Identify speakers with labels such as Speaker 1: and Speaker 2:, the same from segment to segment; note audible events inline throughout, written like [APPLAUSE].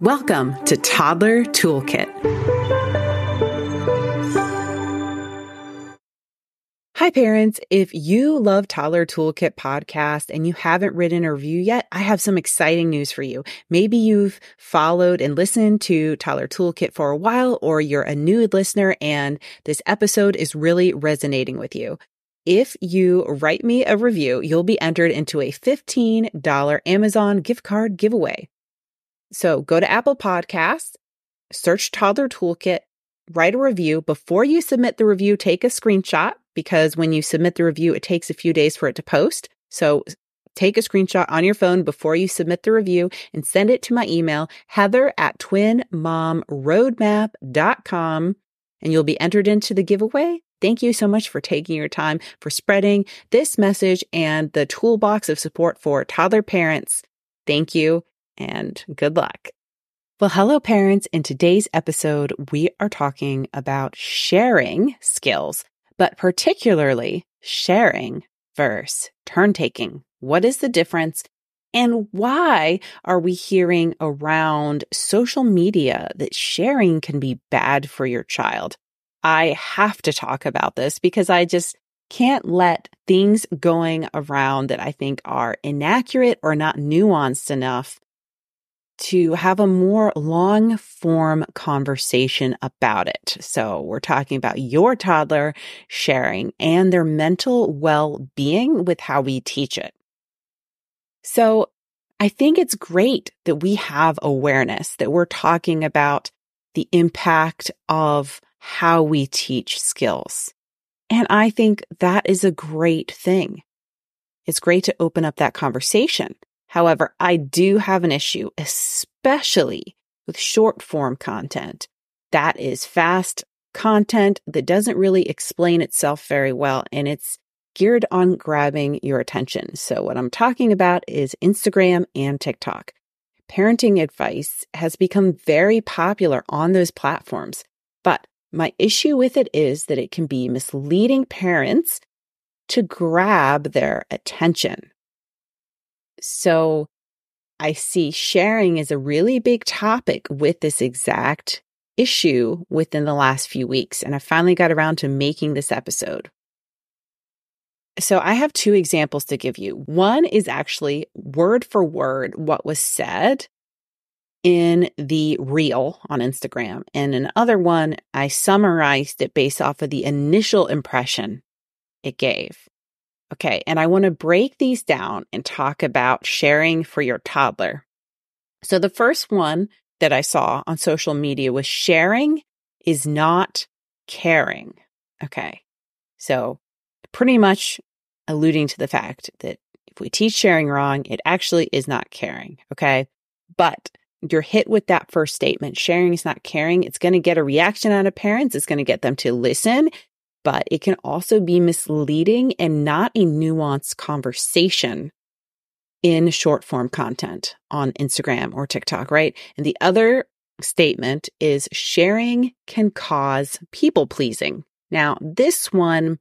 Speaker 1: Welcome to Toddler Toolkit. Hi, parents. If you love Toddler Toolkit podcast and you haven't written a review yet, I have some exciting news for you. Maybe you've followed and listened to Toddler Toolkit for a while, or you're a new listener and this episode is really resonating with you. If you write me a review, you'll be entered into a $15 Amazon gift card giveaway. So go to Apple Podcasts, search Toddler Toolkit, write a review. Before you submit the review, take a screenshot because when you submit the review, it takes a few days for it to post. So take a screenshot on your phone before you submit the review and send it to my email, heather at twinmomroadmap.com, and you'll be entered into the giveaway. Thank you so much for taking your time for spreading this message and the toolbox of support for toddler parents. Thank you and good luck. Well, hello, parents. In today's episode, we are talking about sharing skills, but particularly sharing versus turn taking. What is the difference? And why are we hearing around social media that sharing can be bad for your child? I have to talk about this because I just can't let things going around that I think are inaccurate or not nuanced enough to have a more long form conversation about it. So we're talking about your toddler sharing and their mental well being with how we teach it. So I think it's great that we have awareness that we're talking about the impact of how we teach skills. And I think that is a great thing. It's great to open up that conversation. However, I do have an issue, especially with short form content. That is fast content that doesn't really explain itself very well and it's geared on grabbing your attention. So what I'm talking about is Instagram and TikTok. Parenting advice has become very popular on those platforms, but my issue with it is that it can be misleading parents to grab their attention. So I see sharing is a really big topic with this exact issue within the last few weeks. And I finally got around to making this episode. So I have two examples to give you. One is actually word for word what was said in the reel on Instagram. And another one, I summarized it based off of the initial impression it gave. Okay. And I want to break these down and talk about sharing for your toddler. So the first one that I saw on social media was sharing is not caring. Okay. So pretty much alluding to the fact that if we teach sharing wrong, it actually is not caring. Okay. But you're hit with that first statement. Sharing is not caring. It's going to get a reaction out of parents. It's going to get them to listen but it can also be misleading and not a nuanced conversation in short form content on Instagram or TikTok, right? And the other statement is sharing can cause people pleasing. Now, this one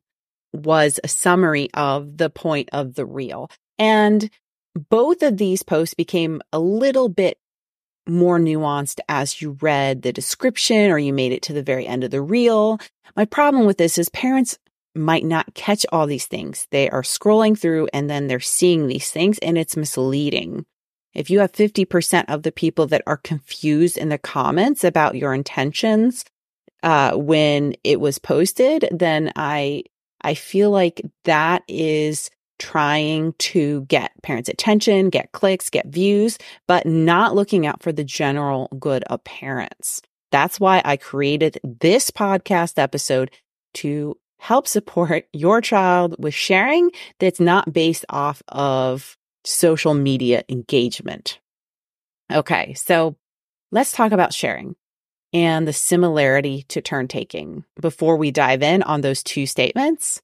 Speaker 1: was a summary of the point of the reel. And both of these posts became a little bit more nuanced as you read the description or you made it to the very end of the reel. My problem with this is parents might not catch all these things. They are scrolling through and then they're seeing these things and it's misleading. If you have 50% of the people that are confused in the comments about your intentions uh, when it was posted, then I I feel like that is trying to get parents' attention, get clicks, get views, but not looking out for the general good of parents. That's why I created this podcast episode to help support [LAUGHS] your child with sharing that's not based off of social media engagement. Okay, so let's talk about sharing and the similarity to turn taking before we dive in on those two statements.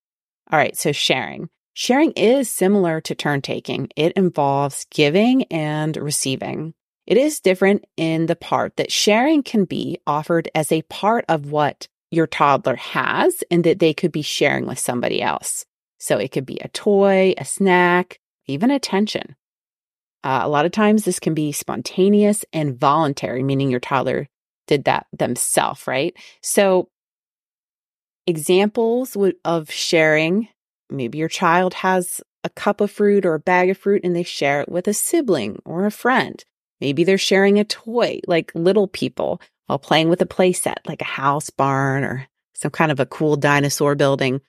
Speaker 1: All right, so sharing. Sharing is similar to turn taking. It involves giving and receiving. It is different in the part that sharing can be offered as a part of what your toddler has and that they could be sharing with somebody else. So it could be a toy, a snack, even attention. Uh, a lot of times this can be spontaneous and voluntary, meaning your toddler did that themselves, right? So examples of sharing, maybe your child has a cup of fruit or a bag of fruit and they share it with a sibling or a friend. Maybe they're sharing a toy like little people while playing with a playset like a house barn or some kind of a cool dinosaur building.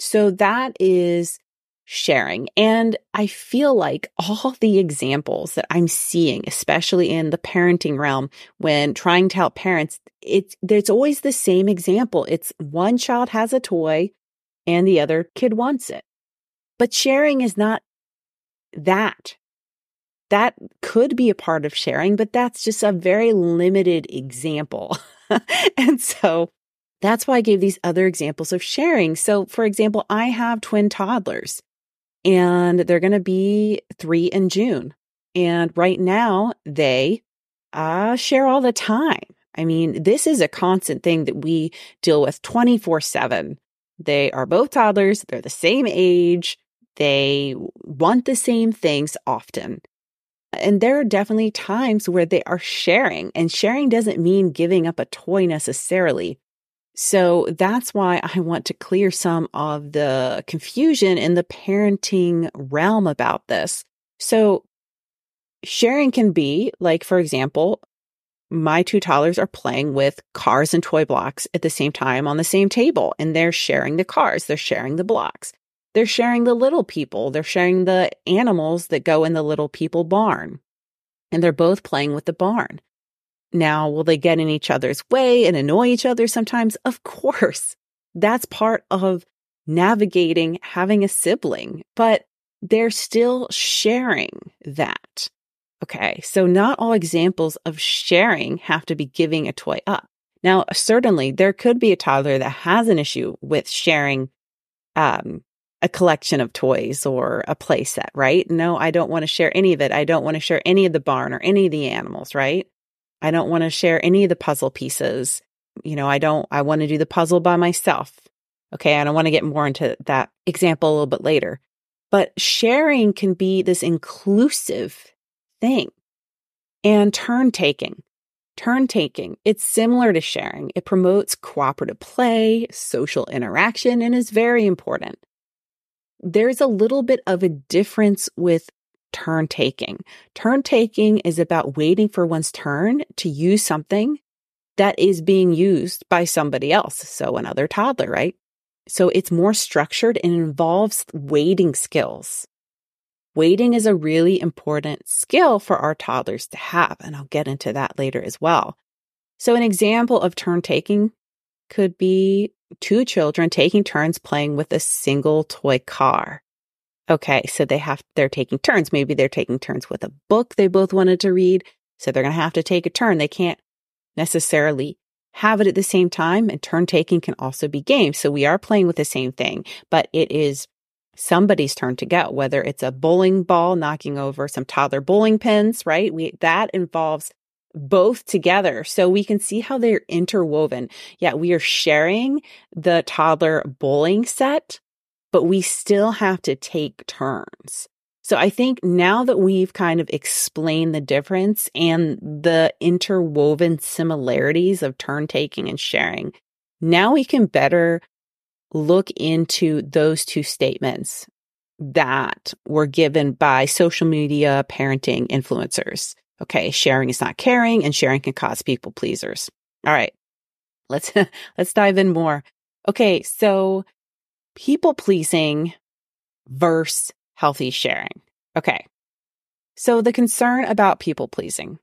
Speaker 1: So that is sharing. And I feel like all the examples that I'm seeing, especially in the parenting realm, when trying to help parents, it's, there's always the same example. It's one child has a toy and the other kid wants it. But sharing is not that. That could be a part of sharing, but that's just a very limited example. [LAUGHS] and so that's why I gave these other examples of sharing. So, for example, I have twin toddlers and they're going to be three in June. And right now they uh, share all the time. I mean, this is a constant thing that we deal with 24 7. They are both toddlers, they're the same age, they want the same things often. And there are definitely times where they are sharing, and sharing doesn't mean giving up a toy necessarily. So that's why I want to clear some of the confusion in the parenting realm about this. So sharing can be like, for example, my two toddlers are playing with cars and toy blocks at the same time on the same table, and they're sharing the cars, they're sharing the blocks, they're sharing the little people, they're sharing the animals that go in the little people barn, and they're both playing with the barn. Now, will they get in each other's way and annoy each other sometimes? Of [LAUGHS] course. That's part of navigating having a sibling, but they're still sharing that. Okay. So not all examples of sharing have to be giving a toy up. Now, certainly there could be a toddler that has an issue with sharing, um, a collection of toys or a play set, right? No, I don't want to share any of it. I don't want to share any of the barn or any of the animals, right? I don't want to share any of the puzzle pieces. You know, I don't, I want to do the puzzle by myself. Okay. I don't want to get more into that example a little bit later. But sharing can be this inclusive thing. And turn taking. Turn taking. It's similar to sharing. It promotes cooperative play, social interaction, and is very important. There's a little bit of a difference with turn taking. Turn taking is about waiting for one's turn to use something that is being used by somebody else. So another toddler, right? So it's more structured and involves waiting skills. Waiting is a really important skill for our toddlers to have, and I'll get into that later as well. So an example of turn taking could be two children taking turns playing with a single toy car. Okay, so they have, they're taking turns. Maybe they're taking turns with a book they both wanted to read. So they're going to have to take a turn. They can't necessarily have it at the same time. And turn taking can also be games. So we are playing with the same thing, but it is somebody's turn to go, whether it's a bowling ball knocking over some toddler bowling pins, right? We, that involves both together. So we can see how they're interwoven. Yeah, we are sharing the toddler bowling set but we still have to take turns. So I think now that we've kind of explained the difference and the interwoven similarities of turn taking and sharing, now we can better look into those two statements that were given by social media parenting influencers. Okay, sharing is not caring and sharing can cause people pleasers. All right. Let's [LAUGHS] let's dive in more. Okay, so people pleasing versus healthy sharing. Okay. So the concern about people pleasing.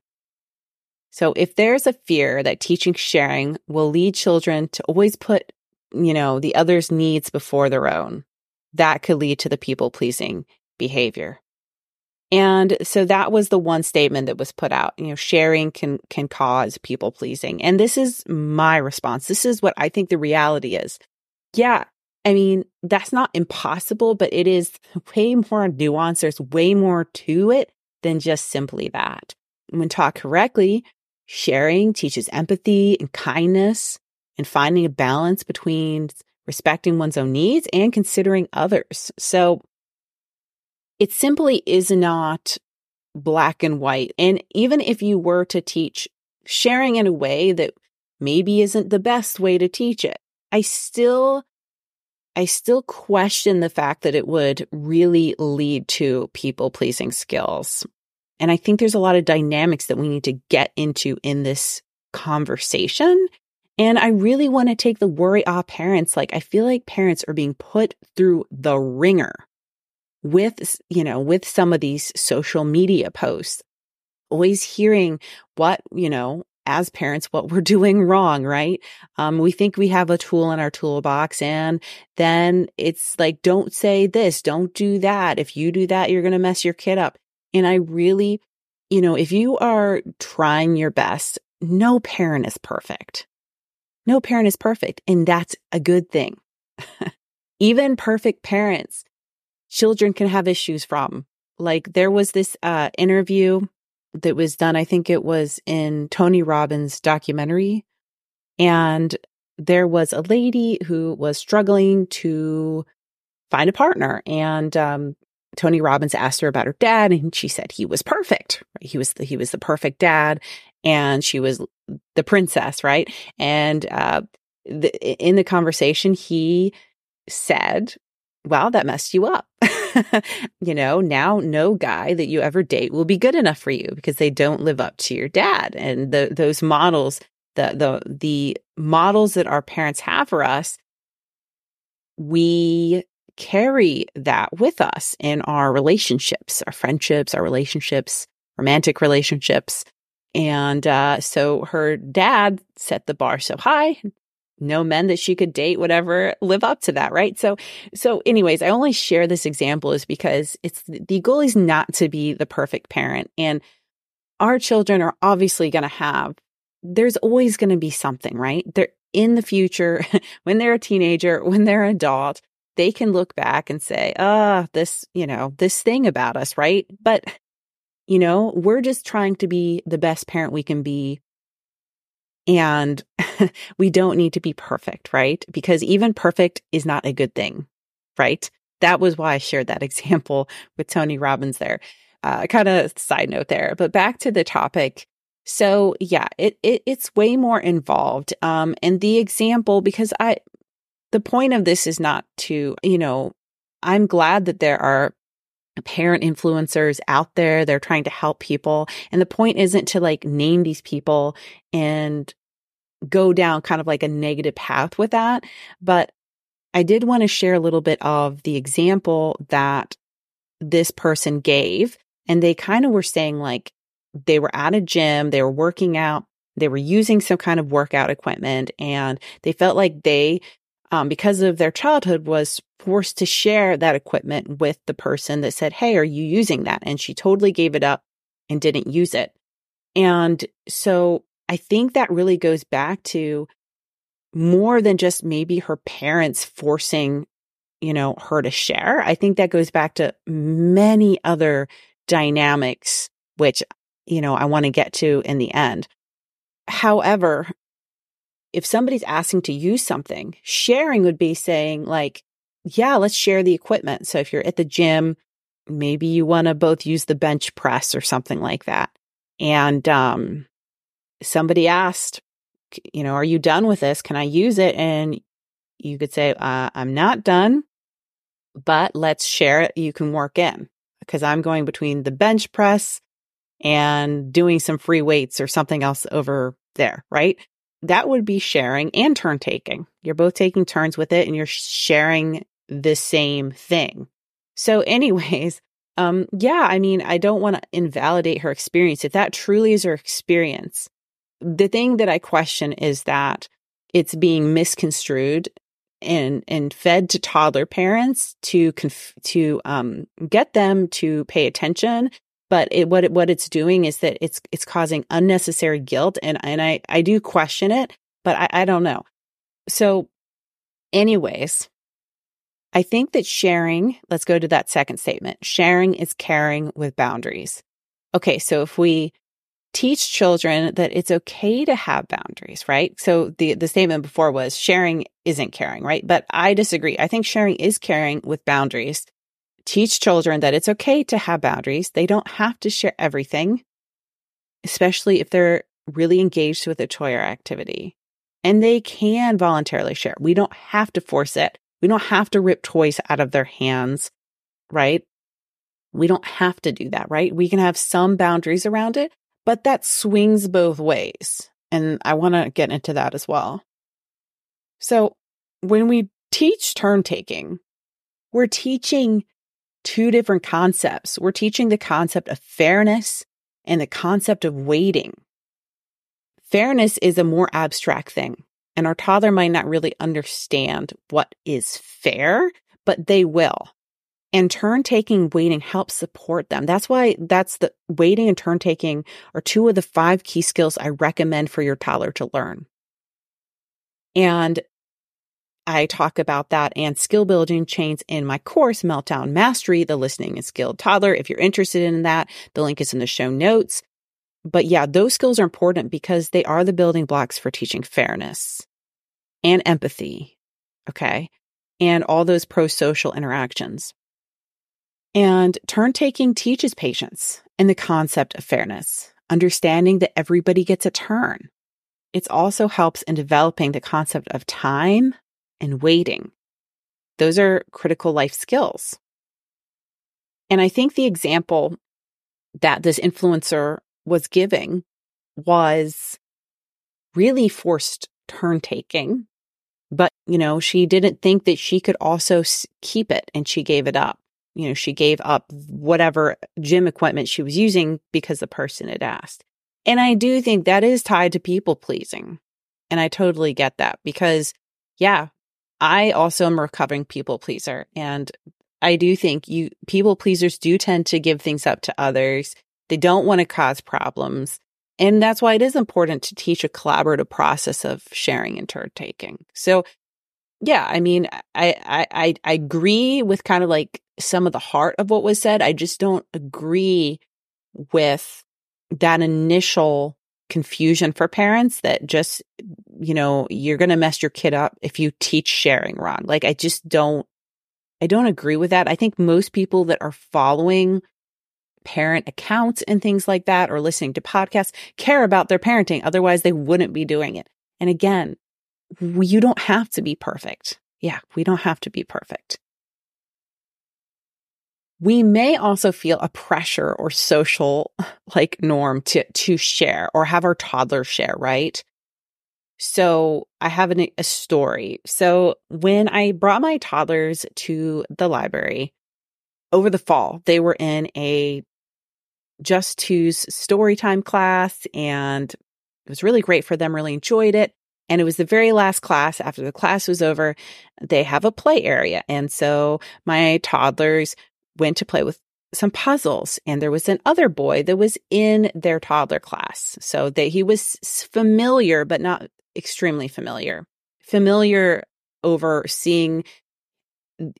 Speaker 1: So if there's a fear that teaching sharing will lead children to always put, you know, the other's needs before their own, that could lead to the people pleasing behavior. And so that was the one statement that was put out. You know, sharing can can cause people pleasing. And this is my response. This is what I think the reality is. Yeah, I mean, that's not impossible, but it is [LAUGHS] way more nuanced. There's way more to it than just simply that. When taught correctly, sharing teaches empathy and kindness and finding a balance between respecting one's own needs and considering others. So it simply is not black and white. And even if you were to teach sharing in a way that maybe isn't the best way to teach it, I still I still question the fact that it would really lead to people pleasing skills. And I think there's a lot of dynamics that we need to get into in this conversation. And I really want to take the worry off parents. Like, I feel like parents are being put through the ringer with, you know, with some of these social media posts, always hearing what, you know, as parents what we're [LAUGHS] doing wrong, right? Um, we think we have a tool in our toolbox and then it's like, don't say this, don't do that. If you do that, you're going to mess your kid up. And I really, you know, if you are trying your best, no parent is perfect. No parent is perfect. And that's a good thing. [LAUGHS] Even perfect parents, children can have issues from. Like there was this uh, interview that was done. I think it was in Tony Robbins' documentary. And there was a lady who was struggling to find a partner. And um, Tony Robbins asked her about her dad, and she said he was perfect. He was the, he was the perfect dad, and she was the princess, right? And uh, the, in the conversation, he said, "Wow, that messed you up." [LAUGHS] you know, now no guy that you ever date will be good enough for you because they don't live up to your dad. And the, those models, the, the, the models that our parents have for us, we carry that with us in our relationships, our friendships, our relationships, romantic relationships. And uh, so her dad set the bar so high no men that she could date whatever live up to that right? So so anyways i only share this example is because it's the goal is not to be the perfect parent and our children are obviously going to have there's always going to be something right? They're in the future [LAUGHS] when they're a teenager when they're an adult they can look back and say ah oh, this you know this thing about us right? But you know we're just trying to be the best parent we can be and [LAUGHS] we don't need to be perfect, right? Because even perfect is not a good thing, right? That was why I shared that [LAUGHS] example with Tony Robbins there. Uh, kind of side note there, but back to the topic. So yeah, it, it it's way more involved. Um, and the example, because I, the point of this is not to, you know, I'm glad that there are parent influencers out there. They're trying to help people. And the point isn't to like name these people and go down kind of like a negative path with that. But I did want to share a little bit of the example that this person gave. And they kind of were saying like they were at a gym, they were working out, they were using some kind of workout equipment, and they felt like they um, because of their childhood, was forced to share that equipment with the person that said, Hey, are you using that? And she totally gave it up and didn't use it. And so I think that really goes back to more than just maybe her parents forcing, you know, her to share. I think that goes back to many other dynamics, which, you know, I want to get to in the end. However, if somebody's asking to use something, sharing would be saying like, yeah, let's share the equipment. So if you're at the gym, maybe you want to both use the bench press or something like that. And, um, somebody asked, you know, are you done with this? Can I use it? And you could say, uh, I'm not done, but let's share it. You can work in because I'm going between the bench press and doing some free weights or something else over there, right? That would be sharing and turn taking. You're both taking turns with it and you're sharing the same thing. So, [LAUGHS] anyways, um, yeah, I mean, I don't want to invalidate her experience. If that truly is her experience, the thing that I question is that it's being misconstrued and and fed to toddler parents to conf- to um, get them to pay attention but it, what it, what it's doing is that it's it's causing unnecessary guilt and and I I do question it but I, I don't know. So anyways I think that sharing let's go to that second statement sharing is caring with boundaries. Okay so if we teach children that it's okay to have boundaries right? So the the statement before was sharing isn't caring right? But I disagree. I think sharing is caring with boundaries teach children that it's okay to have boundaries. They don't have to share everything, especially if they're really engaged with a toy or activity. And they can voluntarily share. We don't have to force it. We don't have to rip toys out of their hands, right? We don't have to do that, right? We can have some boundaries around it, but that swings both ways. And I want to get into that as well. So when we teach turn taking, we're teaching two different concepts. We're teaching the concept of fairness and the concept of waiting. Fairness is a more abstract thing, and our toddler might not really understand what is fair, but they will. And turn taking waiting helps support them. That's why that's the waiting and turn taking are two of the five key skills I recommend for your toddler to learn. And I talk about that and skill building chains in my course, Meltdown Mastery, the listening and skilled toddler. If you're interested in that, the link is in the show notes. But yeah, those skills are important because they are the building blocks for teaching fairness and empathy. Okay. And all those pro social interactions. And turn taking teaches patience and the concept of fairness, understanding that everybody gets a turn. It also helps in developing the concept of time and waiting. Those are critical life skills. And I think the example that this influencer was giving was really forced turn taking. But, you know, she didn't think that she could also keep it and she gave it up. You know, she gave up whatever gym equipment she was using because the person had asked. And I do think that is tied to people pleasing. And I totally get that because, yeah, I also am a recovering people pleaser. And I do think you people pleasers do tend to give things up to others. They don't want to cause problems. And that's why it is important to teach a collaborative process of sharing and turn taking. So yeah, I mean, I, I, I agree with kind of like some of the heart of what was said. I just don't agree with that initial confusion for parents that just, you know, you're going to mess your kid up if you teach sharing wrong. Like, I just don't, I don't agree with that. I think most people that are following parent accounts and things like that or listening to podcasts care about their parenting. Otherwise, they wouldn't be doing it. And again, you don't have to be perfect. Yeah, we don't have to be perfect. We may also feel a pressure or social [LAUGHS] like norm to, to share or have our toddler share, right? So I have an, a story. So when I brought my toddlers to the library over the fall, they were in a just Two's story time class and it was really great for them, really enjoyed it. And it was the very last class after the class was over. They have a play area. And so my toddlers went to play with some puzzles and there was an other boy that was in their toddler class. So that he was familiar, but not extremely familiar. Familiar over seeing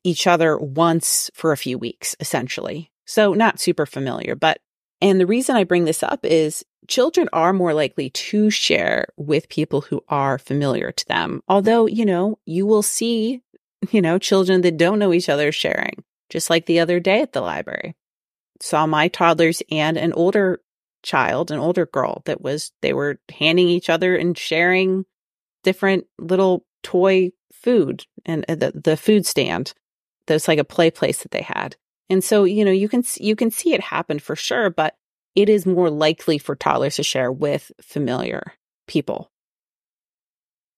Speaker 1: each other once for a few weeks, essentially. So not super familiar, but and the reason I bring this up is children are more likely to share with people who are familiar to them. Although, you know, you will see, you know, children that don't know each other sharing just like the other day at the library. Saw my toddlers and an older child, an older girl that was, they were handing each other and sharing different little toy food and uh, the, the food stand. That's like a play place that they had. And so, you know, you can, you can see it happen for sure, but it is more likely for toddlers to share with familiar people.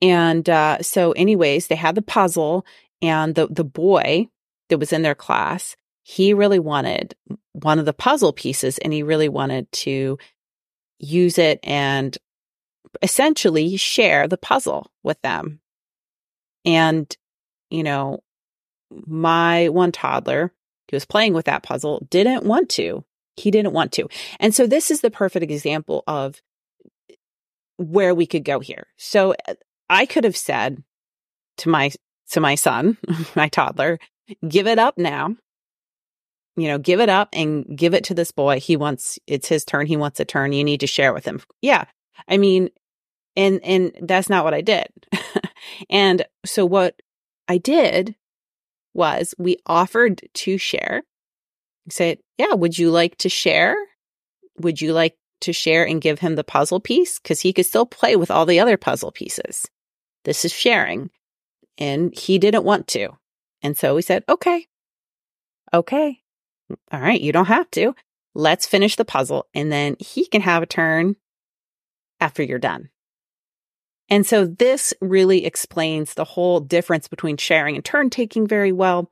Speaker 1: And uh, so, anyways, they had the puzzle, and the the boy that was in their class, he really wanted one of the puzzle pieces and he really wanted to use it and essentially share the puzzle with them. And, you know, my one toddler who was playing with that puzzle didn't want to. He didn't want to. And so this is the perfect example of where we could go here. So uh, I could have said to my to my son, [LAUGHS] my toddler, give it up now. You know, give it up and give it to this boy. He wants, it's his turn. He wants a turn. You need to share with him. Yeah. I mean, and, and that's not what I did. [LAUGHS] and so what I did was we offered to share I said, Yeah, would you like to share? Would you like to share and give him the puzzle piece? Because he could still play with all the other puzzle pieces. This is sharing. And he didn't want to. And so we said, Okay, okay, all right, you don't have to. Let's finish the puzzle and then he can have a turn after you're done. And so this really explains the whole difference between sharing and turn taking very well.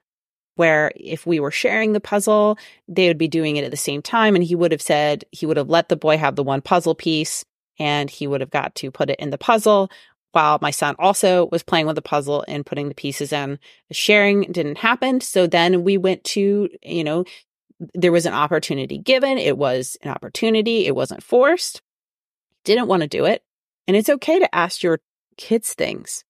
Speaker 1: Where if we were sharing the puzzle, they would be doing it at the same time. And he would have said, he would have let the boy have the one puzzle piece and he would have got to put it in the puzzle while my son also was playing with the puzzle and putting the pieces in. The sharing didn't happen. So then we went to, you know, there was an opportunity given. It was an opportunity. It wasn't forced. Didn't want to do it. And it's okay to ask your kids things.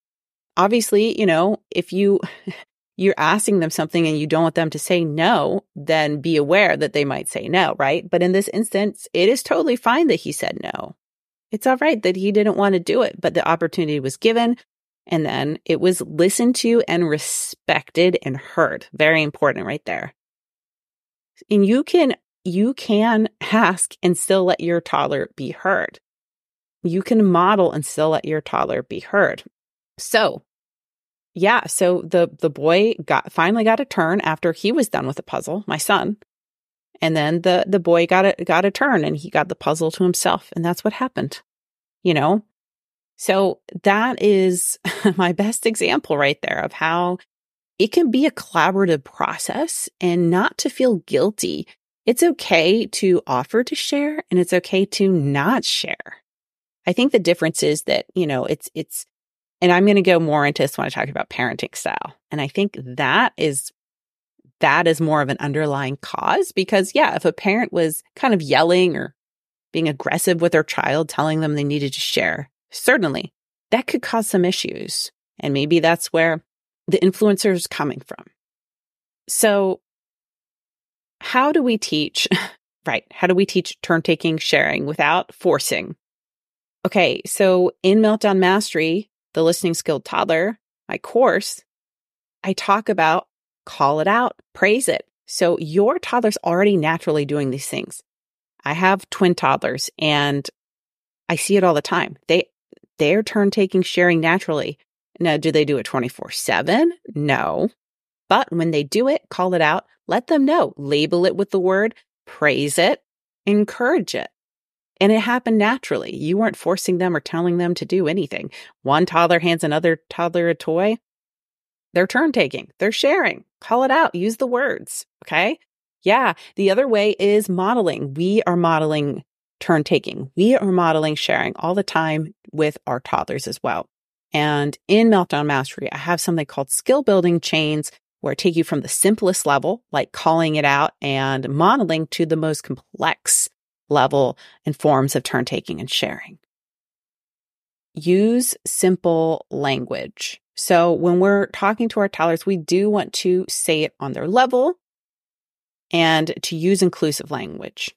Speaker 1: Obviously, you know, if you [LAUGHS] you're asking them something and you don't want them to say no, then be aware that they might say no, right? But in this instance, it is totally fine that he said no. It's all right that he didn't want to do it, but the opportunity was given and then it was listened to and respected and heard. Very important right there. And you can you can ask and still let your toddler be heard you can model and still let your toddler be heard. So, yeah, so the the boy got finally got a turn after he was done with the puzzle, my son. And then the the boy got a got a turn and he got the puzzle to himself and that's what happened. You know? So that is [LAUGHS] my best example right there of how it can be a collaborative process and not to feel guilty. It's okay to offer to share and it's okay to not share. I think the difference is that, you know, it's, it's, and I'm going to go more into this when I talk about parenting style. And I think that is, that is more of an underlying cause because, yeah, if a parent was kind of yelling or being aggressive with their child, telling them they needed to share, certainly that could cause some issues. And maybe that's where the influencer is coming from. So, how do we teach, [LAUGHS] right? How do we teach turn taking sharing without forcing Okay, so in Meltdown Mastery, the listening skilled toddler, my course, I talk about call it out, praise it. So your toddler's already naturally doing these things. I have twin toddlers and I see it all the time. They they're turn taking sharing naturally. Now, do they do it 24/7? No. But when they do it, call it out, let them know, label it with the word, praise it, encourage it. And it happened naturally. You weren't forcing them or telling them to do anything. One toddler hands another toddler a toy. They're turn taking, they're sharing. Call it out, use the words. Okay. Yeah. The other way is modeling. We are modeling turn taking. We are modeling sharing all the time with our toddlers as well. And in Meltdown Mastery, I have something called skill building chains where I take you from the simplest level, like calling it out and modeling, to the most complex level and forms of turn taking and sharing. Use simple language. So when we're talking to our toddlers, we do want to say it on their level and to use inclusive language.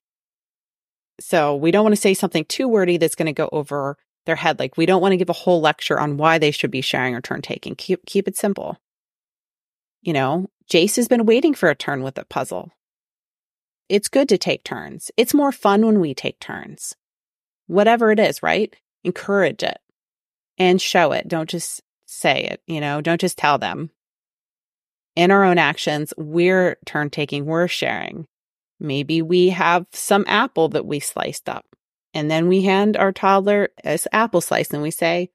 Speaker 1: So we don't want to say something too wordy that's going to go over their head. Like we don't want to give a whole lecture on why they should be sharing or turn taking. Keep, keep it simple. You know, Jace has been waiting for a turn with a puzzle. It's good to take turns. It's more fun when we take turns. Whatever it is, right? Encourage it and show it. Don't just say it, you know, don't just tell them. In our own actions, we're turn taking, we're sharing. Maybe we have some apple that we sliced up and then we hand our toddler this apple slice and we say,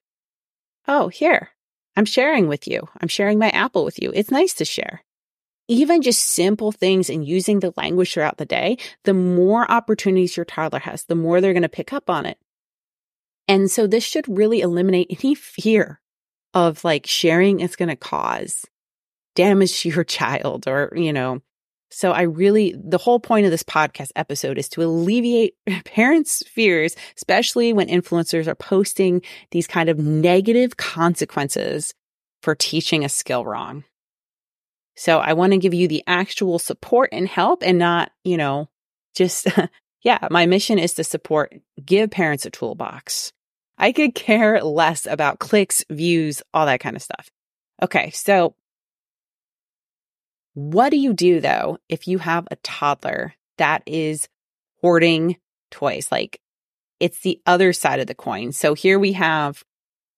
Speaker 1: Oh, here, I'm sharing with you. I'm sharing my apple with you. It's nice to share even just simple things and using the language throughout the day, the more opportunities your toddler has, the more they're going to pick up on it. And so this should really eliminate any fear of like sharing is going to cause damage to your [LAUGHS] child or, you know. So I really, the whole point of this podcast episode is to alleviate [LAUGHS] parents' fears, especially when influencers are posting these kind of negative consequences for teaching a skill wrong. So I want to give you the actual support and help and not, you know, just, [LAUGHS] yeah, my mission is to support, give parents a toolbox. I could care less about clicks, views, all that kind of stuff. Okay. So What do you do though if you have a toddler that is hoarding toys? Like it's the other side of the coin. So here we have,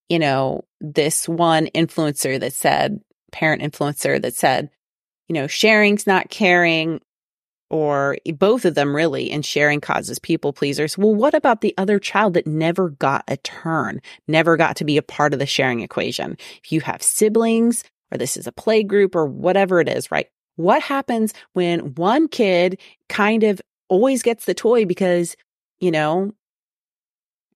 Speaker 1: you know, this one influencer that said, parent influencer that said, you know, sharing's not caring or both of them really, and sharing causes people pleasers. Well, what about the other child that never got a turn, never got to be a part of the sharing equation? If you have siblings or this is a play group or whatever it is, right? What happens when one kid kind of always gets the toy because, you know,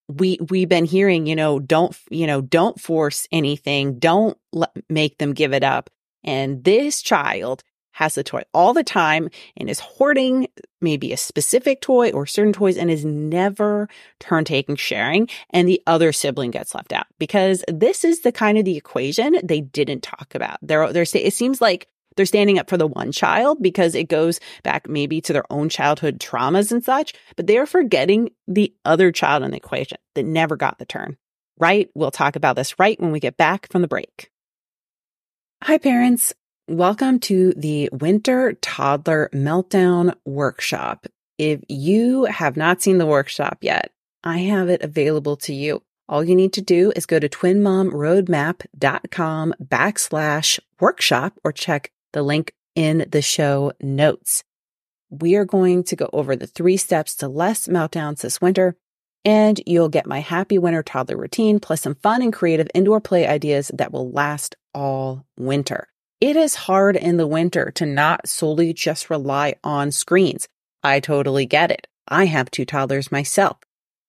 Speaker 1: we we've been hearing, you know, don't, you know, don't force anything, don't let, make them give it up. And this child has the toy all the time and is hoarding maybe a specific toy or certain toys and is never turn taking sharing and the other sibling gets left out because this is the kind of the equation they didn't talk about. They're, they're, it seems like they're standing up for the one child because it goes back maybe to their own childhood traumas and such, but they're forgetting the other child in the equation that never got the turn. Right? We'll talk about this right when we get back from the break. Hi, parents. Welcome to the Winter Toddler Meltdown Workshop. If you have not seen the workshop yet, I have it available to you. All you need to do is go to twinmomroadmap.com backslash workshop or check the link in the show notes. We are going to go over the three steps to less meltdowns this winter, and you'll get my happy winter toddler routine plus some fun and creative indoor play ideas that will last all winter. It is hard in the winter to not solely just rely on screens. I totally get it. I have two toddlers myself,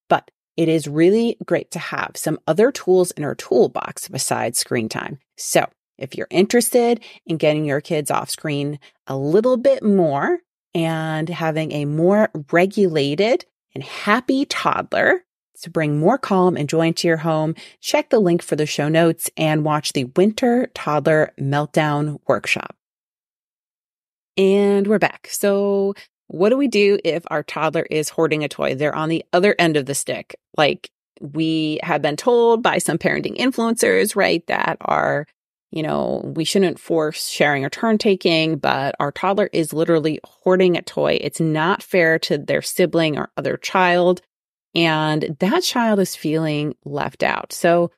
Speaker 1: but it is really great to have some other tools in our toolbox besides screen time. So if you're interested in getting your kids off screen a little bit more and having a more regulated and happy toddler to bring more calm and joy into your home, check the link for the show notes and watch the Winter Toddler Meltdown Workshop. And we're back. So, what do we do if our toddler is hoarding a toy? They're on the other end of the stick. Like we have been told by some parenting influencers, right, that are you know, we shouldn't force sharing or turn taking, but our toddler is literally hoarding a toy. It's not fair to their sibling or other child. And that child is feeling left out. So,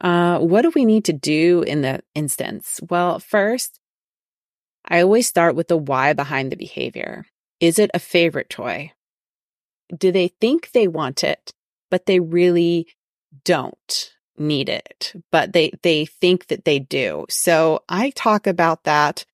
Speaker 1: uh, what do we need to do in that instance? Well, first, I always start with the why behind the behavior. Is it a favorite toy? Do they think they want it, but they really don't? need it, but they, they think that they do. So I talk about that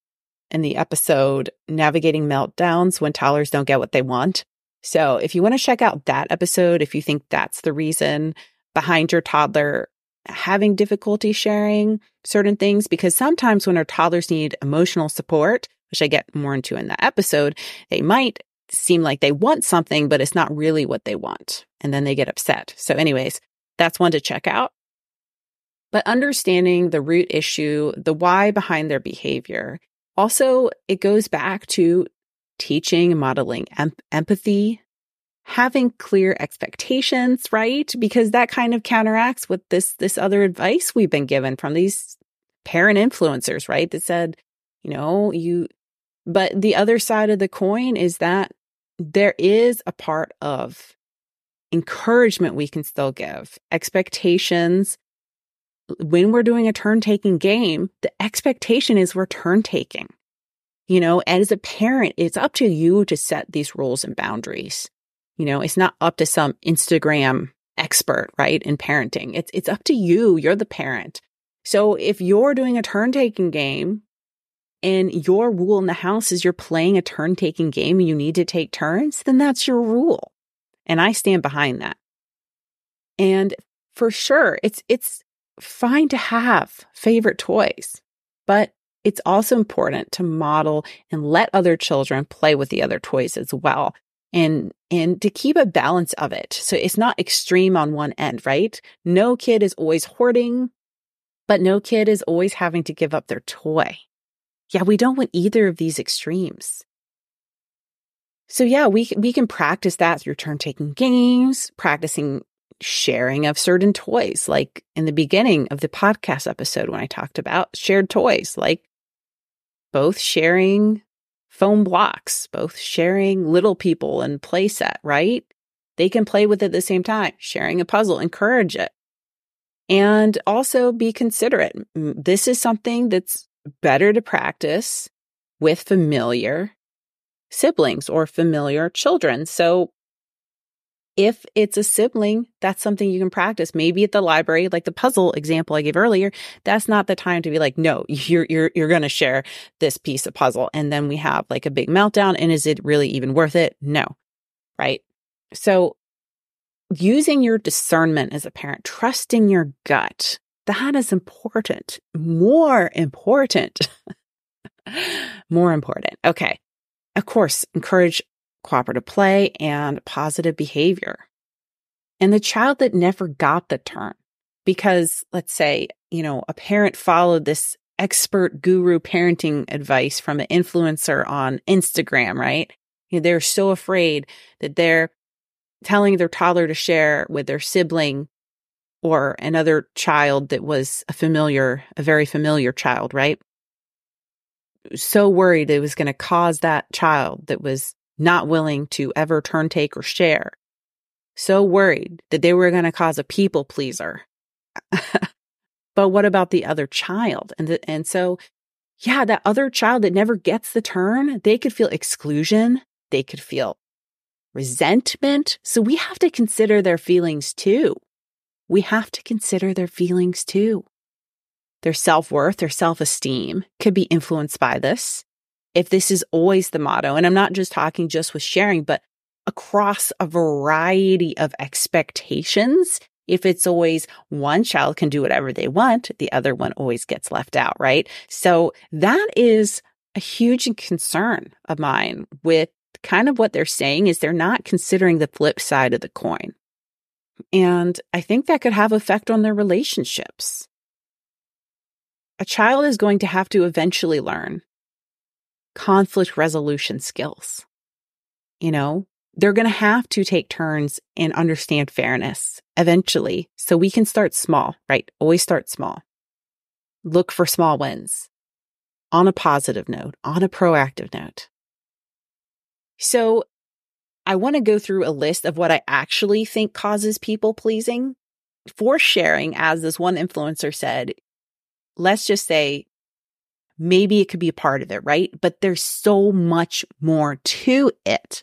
Speaker 1: in the episode Navigating Meltdowns when toddlers don't get what they want. So if you want to check out that episode, if you think that's the reason behind your toddler having difficulty sharing certain things, because sometimes when our toddlers need emotional support, which I get more into in that episode, they might seem like they want something, but it's not really what they want. And then they get upset. So anyways, that's one to check out but understanding the root issue, the why behind their behavior. Also, it goes back to teaching modeling em- empathy, having clear expectations, right? Because that kind of counteracts with this, this other advice we've been given from these parent influencers, right? That said, you know, you, but the other side of the coin is that there is a part of encouragement we can still give, expectations when we're doing a turn taking game, the expectation is we're turn taking. You know, and as a parent, it's up to you to set these rules and boundaries. You know, it's not up to some Instagram expert, right? In parenting. It's, it's up to you. You're the parent. So if you're doing a turn taking game and your rule in the house is you're playing a turn taking game and you need to take turns, then that's your rule. And I stand behind that. And for sure, it's, it's, fine to have favorite toys, but it's also important to model and let other children play with the other toys as well. And, and to keep a balance of it. So it's not extreme on one end, right? No kid is always hoarding, but no kid is always having to give up their toy. Yeah, we don't want either of these extremes. So yeah, we we can practice that through turn taking games, practicing sharing of certain toys, like in the beginning of the podcast episode when I talked about shared toys, like both sharing foam blocks, both sharing little people and playset, right? They can play with it at the same time, sharing a puzzle, encourage it. And also be considerate. This is something that's better to practice with familiar siblings or familiar children. So if it's a sibling, that's something you can practice. Maybe at the library, like the puzzle example I gave earlier, that's not the time to be like, no, [LAUGHS] you're, you're, you're going to share this piece of puzzle. And then we have like a big meltdown. And is it really even worth it? No. Right. So using your discernment as a parent, trusting your gut, that is important. More important. [LAUGHS] More important. Okay. Of course, encourage cooperative play and positive behavior. And the child that never got the turn, because let's say, you know, a parent followed this expert guru parenting advice from an influencer on Instagram, right? You know, they're so afraid that they're telling their toddler to share with their sibling or another child that was a familiar, a very familiar child, right? So worried it was going to cause that child that was not willing to ever turn take or share. So worried that they were going to cause a people pleaser. [LAUGHS] but what about the other child? And, the, and so, yeah, that other child that never gets the turn, they could feel exclusion. They could feel resentment. So we have to consider their feelings too. We have to consider their feelings too. Their self worth, their self esteem could be influenced by this if this is always the motto, and I'm not just talking just with sharing, but across a variety of expectations, if it's always one child can do whatever they want, the other one always gets left out, right? So that is a huge concern of mine with kind of what they're saying is they're not considering the flip side of the coin. And I think that could have effect on their relationships. A child is going to have to eventually learn conflict resolution skills. You know, they're going to have to take turns and understand fairness eventually. So we can start small, right? Always start small. Look for small wins on a positive note, on a proactive note. So I want to go through a list of what I actually think causes people pleasing for sharing. As this one influencer said, let's just say maybe it could be a part of it, right? But there's so much more to it.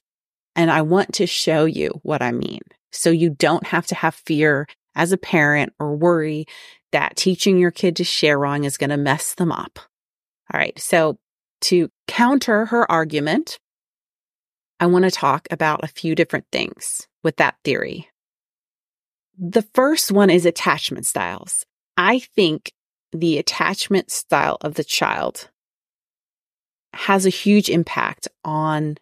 Speaker 1: And I want to show you what I mean. So you don't have to have fear as a parent or worry that teaching your kid to share wrong is going to mess them up. All right. So to counter her argument, I want to talk about a few different things with that theory. The first one is attachment styles. I think the attachment style of the child has a huge impact on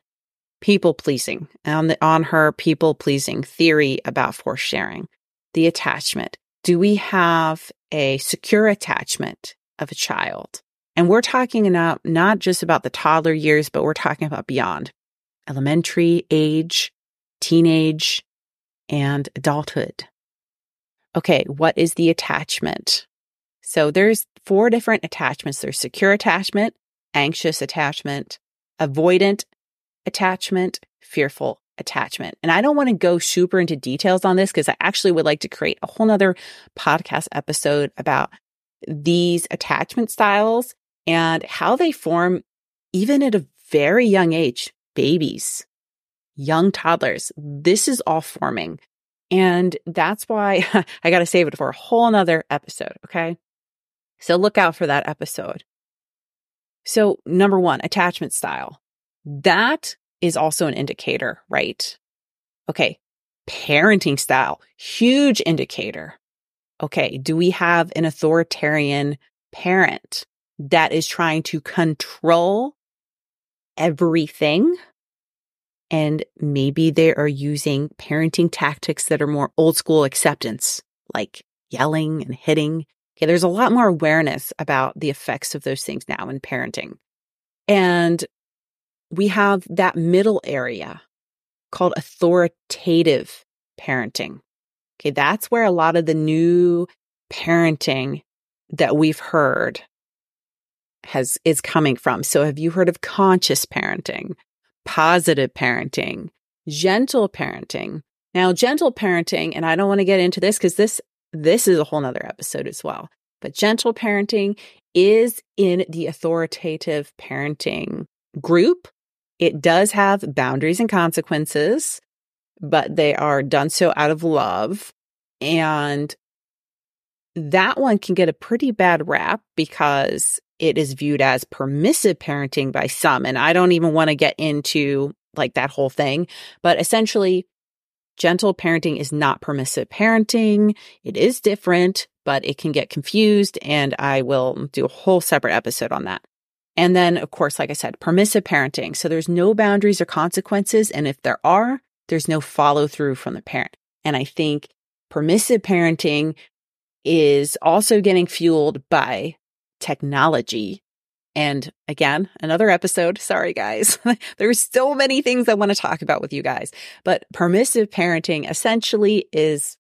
Speaker 1: people pleasing on the, on her people pleasing theory about force sharing the attachment. Do we have a secure attachment of a child? And we're talking about not just about the toddler years but we're talking about beyond elementary age teenage and adulthood. Okay what is the attachment so there's four different attachments. There's secure attachment, anxious attachment, avoidant attachment, fearful attachment. And I don't want to go super into details on this because I actually would like to create a whole nother podcast episode about these attachment styles and how they form even at a very young age, babies, young toddlers. This is all forming. And that's why [LAUGHS] I got to save it for a whole nother episode. Okay. So look out for that episode. So number one, attachment style. That is also an indicator, right? Okay. Parenting style, huge indicator. Okay. Do we have an authoritarian parent that is trying to control everything? And maybe they are using parenting tactics that are more old school acceptance, like yelling and hitting There's a lot more awareness about the effects of those things now in parenting. And we have that middle area called authoritative parenting. Okay, that's where a lot of the new parenting that we've heard has is coming from. So have you heard of conscious parenting, positive parenting, gentle parenting? Now, gentle parenting, and I don't want to get into this because this this is a whole nother episode as well. But gentle parenting is in the authoritative parenting group. It does have boundaries and consequences, but they are done so out of love. And that one can get a pretty bad rap because it is viewed as permissive parenting by some. And I don't even want to get into like that whole thing. But essentially, gentle parenting is not permissive parenting. It is different, but it can get confused. And I will do a whole separate episode on that. And then, of course, like I said, permissive parenting. So there's no boundaries or consequences. And if there are, there's no follow through from the parent. And I think permissive parenting is also getting fueled by technology. And again, another episode. Sorry, guys. [LAUGHS] There's so many things I want to talk about with you guys, but permissive parenting essentially is,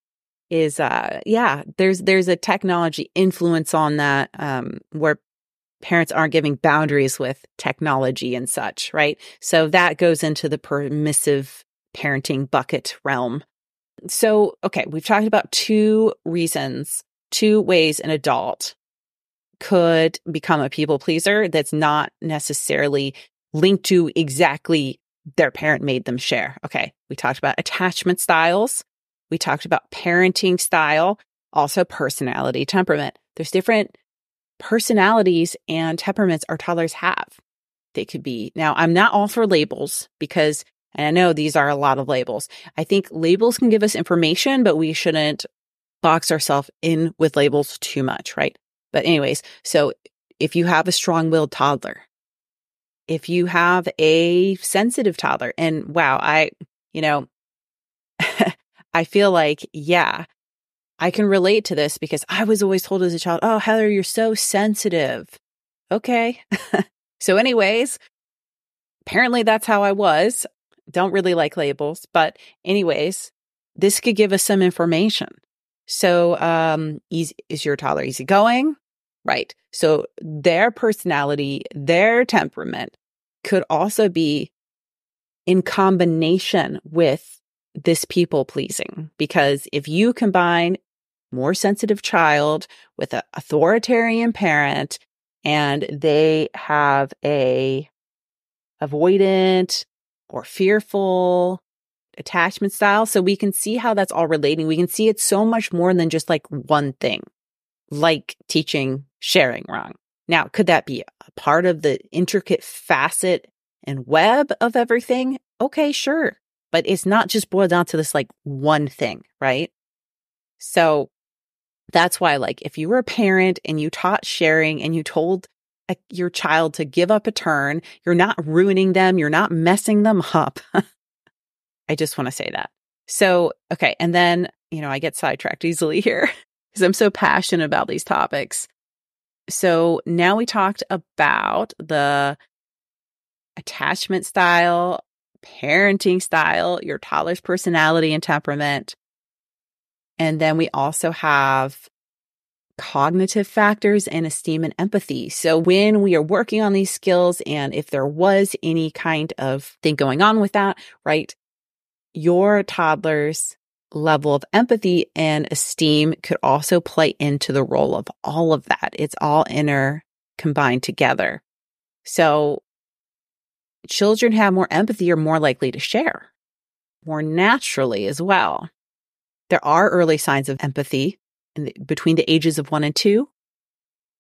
Speaker 1: is, uh, yeah, there's, there's a technology influence on that, um, where parents aren't giving boundaries with technology and such, right? So that goes into the permissive parenting bucket realm. So, okay, we've talked about two reasons two ways an adult could become a people pleaser that's not necessarily linked to exactly their parent made them share. Okay. We talked about attachment styles. We talked about parenting style, also personality, temperament. There's different personalities and temperaments our toddlers have. They could be, now I'm not all for labels because, and I know these are a lot of labels. I think labels can give us information, but we shouldn't box ourselves in with labels too much, right? But anyways, so if you have a strong-willed toddler, if you have a sensitive toddler, and wow, I, you know, [LAUGHS] I feel like, yeah, I can relate to this because I was always told as a child, oh, Heather, you're so sensitive. Okay. [LAUGHS] so, anyways, apparently that's how I was. Don't really like labels, but anyways, this could give us some information. So, um, easy, is your toddler easygoing? Right. So their personality, their temperament could also be in combination with this people pleasing. Because if you combine more sensitive child with an authoritarian parent and they have a avoidant or fearful attachment style. So we can see how that's all relating. We can see it's so much more than just like one thing, like teaching sharing wrong. Now, could that be a part of the intricate facet and web of everything? Okay, sure. But it's not just boiled down to this like one thing, right? So that's why, like, if you were a parent and you taught sharing and you told a, your child to give up a turn, you're not ruining them, you're not messing them [LAUGHS] up. I just want to say that. So, okay. And then, you know, I get sidetracked easily [LAUGHS] here because I'm so passionate about these topics. So now we talked about the attachment style, parenting style, your toddler's personality and temperament. And then we also have cognitive factors and esteem and empathy. So when we are working on these skills and if there was any kind of thing going on with that, right? your toddler's level of empathy and esteem could also play into the role of all of that. It's all inner combined together. So children have more empathy are more likely to share more naturally as well. There are early signs of empathy the, between the ages of one and two.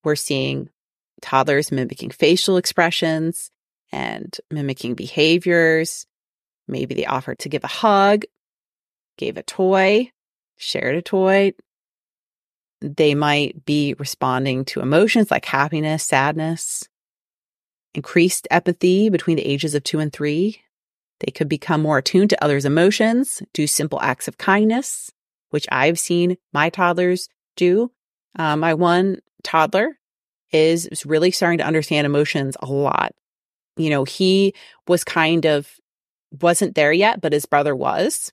Speaker 1: We're seeing toddlers mimicking facial expressions and mimicking behaviors. Maybe they offer to give a hug, gave a toy, shared a toy. They might be responding to emotions like happiness, sadness, increased empathy between the ages of two and three. They could become more attuned to others' emotions, do simple acts of kindness, which I've seen my toddlers do. Uh, my one toddler is really starting to understand emotions a lot. You know, he was kind of wasn't there yet, but his brother was.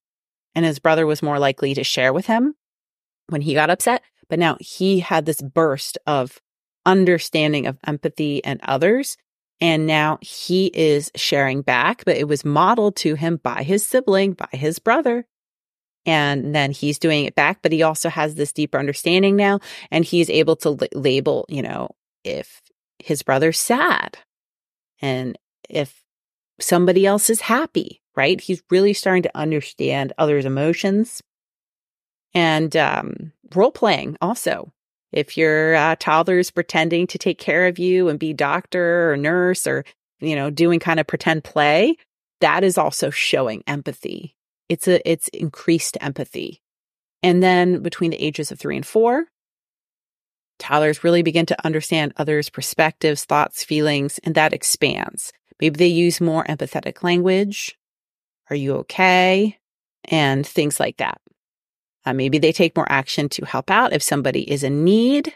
Speaker 1: And his brother was more likely to share with him when he got upset. But now he had this burst of understanding of empathy and others. And now he is sharing back, but it was modeled to him by his sibling, by his brother. And then he's doing it back, but he also has this deeper understanding now. And he's able to l- label, you know, if his brother's sad and if somebody else is happy, right? He's really starting to understand others' emotions and um, role playing also. If your uh, toddler is pretending to take care of you and be doctor or nurse or, you know, doing kind of pretend play, that is also showing empathy. It's a, it's increased empathy. And then between the ages of three and four, toddlers really begin to understand others' perspectives, thoughts, feelings, and that expands. Maybe they use more empathetic language. Are you okay? And things like that. Uh, maybe they take more action to help out if somebody is in need,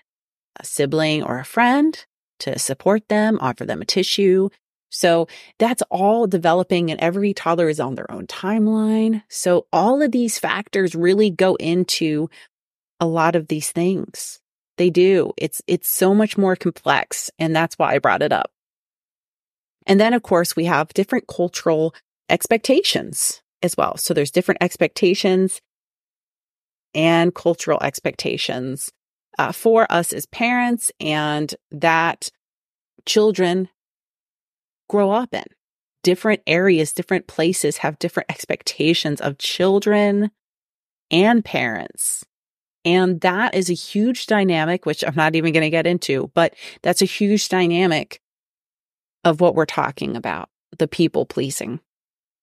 Speaker 1: a sibling or a friend, to support them, offer them a tissue. So that's all developing, and every toddler is on their own timeline. So all of these factors really go into a lot of these things. They do. It's it's so much more complex, and that's why I brought it up. And then, of course, we have different cultural expectations as well. So there's different expectations and cultural expectations uh, for us as parents and that children grow up in. Different areas, different places have different expectations of children and parents. And that is a huge dynamic, which I'm not even going to get into, but that's a huge dynamic of what we're talking about the people pleasing.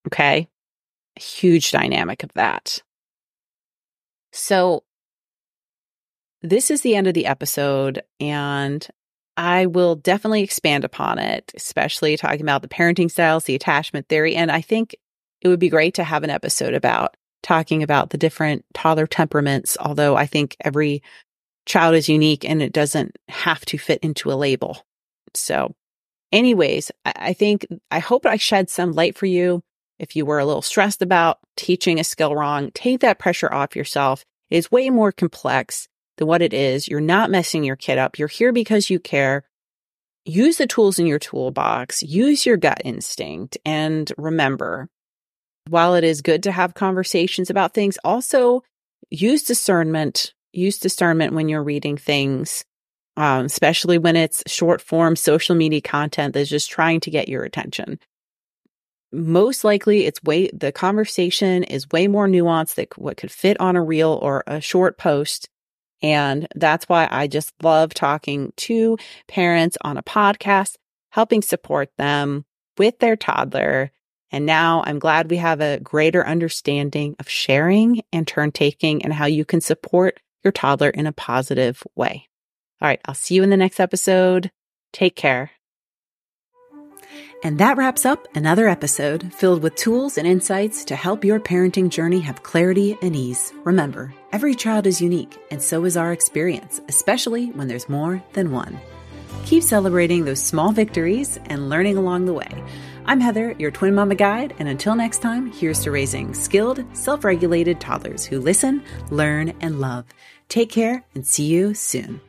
Speaker 1: Okay. A huge dynamic of that. So this is the end of the episode, and I will definitely expand upon it, especially talking about the parenting styles, the attachment theory. And I think it would be great to have an episode about talking about the different toddler temperaments, although I think every child is unique and it doesn't have to fit into a label. So, anyways, I think I hope I shed some light for you. If you were a little stressed about teaching a skill wrong, take that pressure off yourself. It's way more complex than what it is. You're not messing your kid up. You're here because you care. Use the tools in your toolbox, use your gut instinct, and remember, while it is good to have conversations about things, also use discernment. Use discernment when you're reading things, um, especially when it's short form social media content that's just trying to get your attention most likely it's way the conversation is way more nuanced than what could fit on a reel or a short post. And that's why i just love talking to parents on a podcast helping support them with their toddler. And now i'm glad we have a greater understanding of sharing and turn taking and how you can support your toddler in a positive way. All right i'll see you in the next episode. Take care and that wraps up another episode filled with tools and insights to help your parenting journey have clarity and ease. Remember, every child is unique, and so is our experience, especially when there's more than one. Keep celebrating those small victories and learning along the way. I'm Heather, your twin mama guide, and until next time, here's to raising skilled, self regulated toddlers who listen, learn, and love. Take care and see you soon.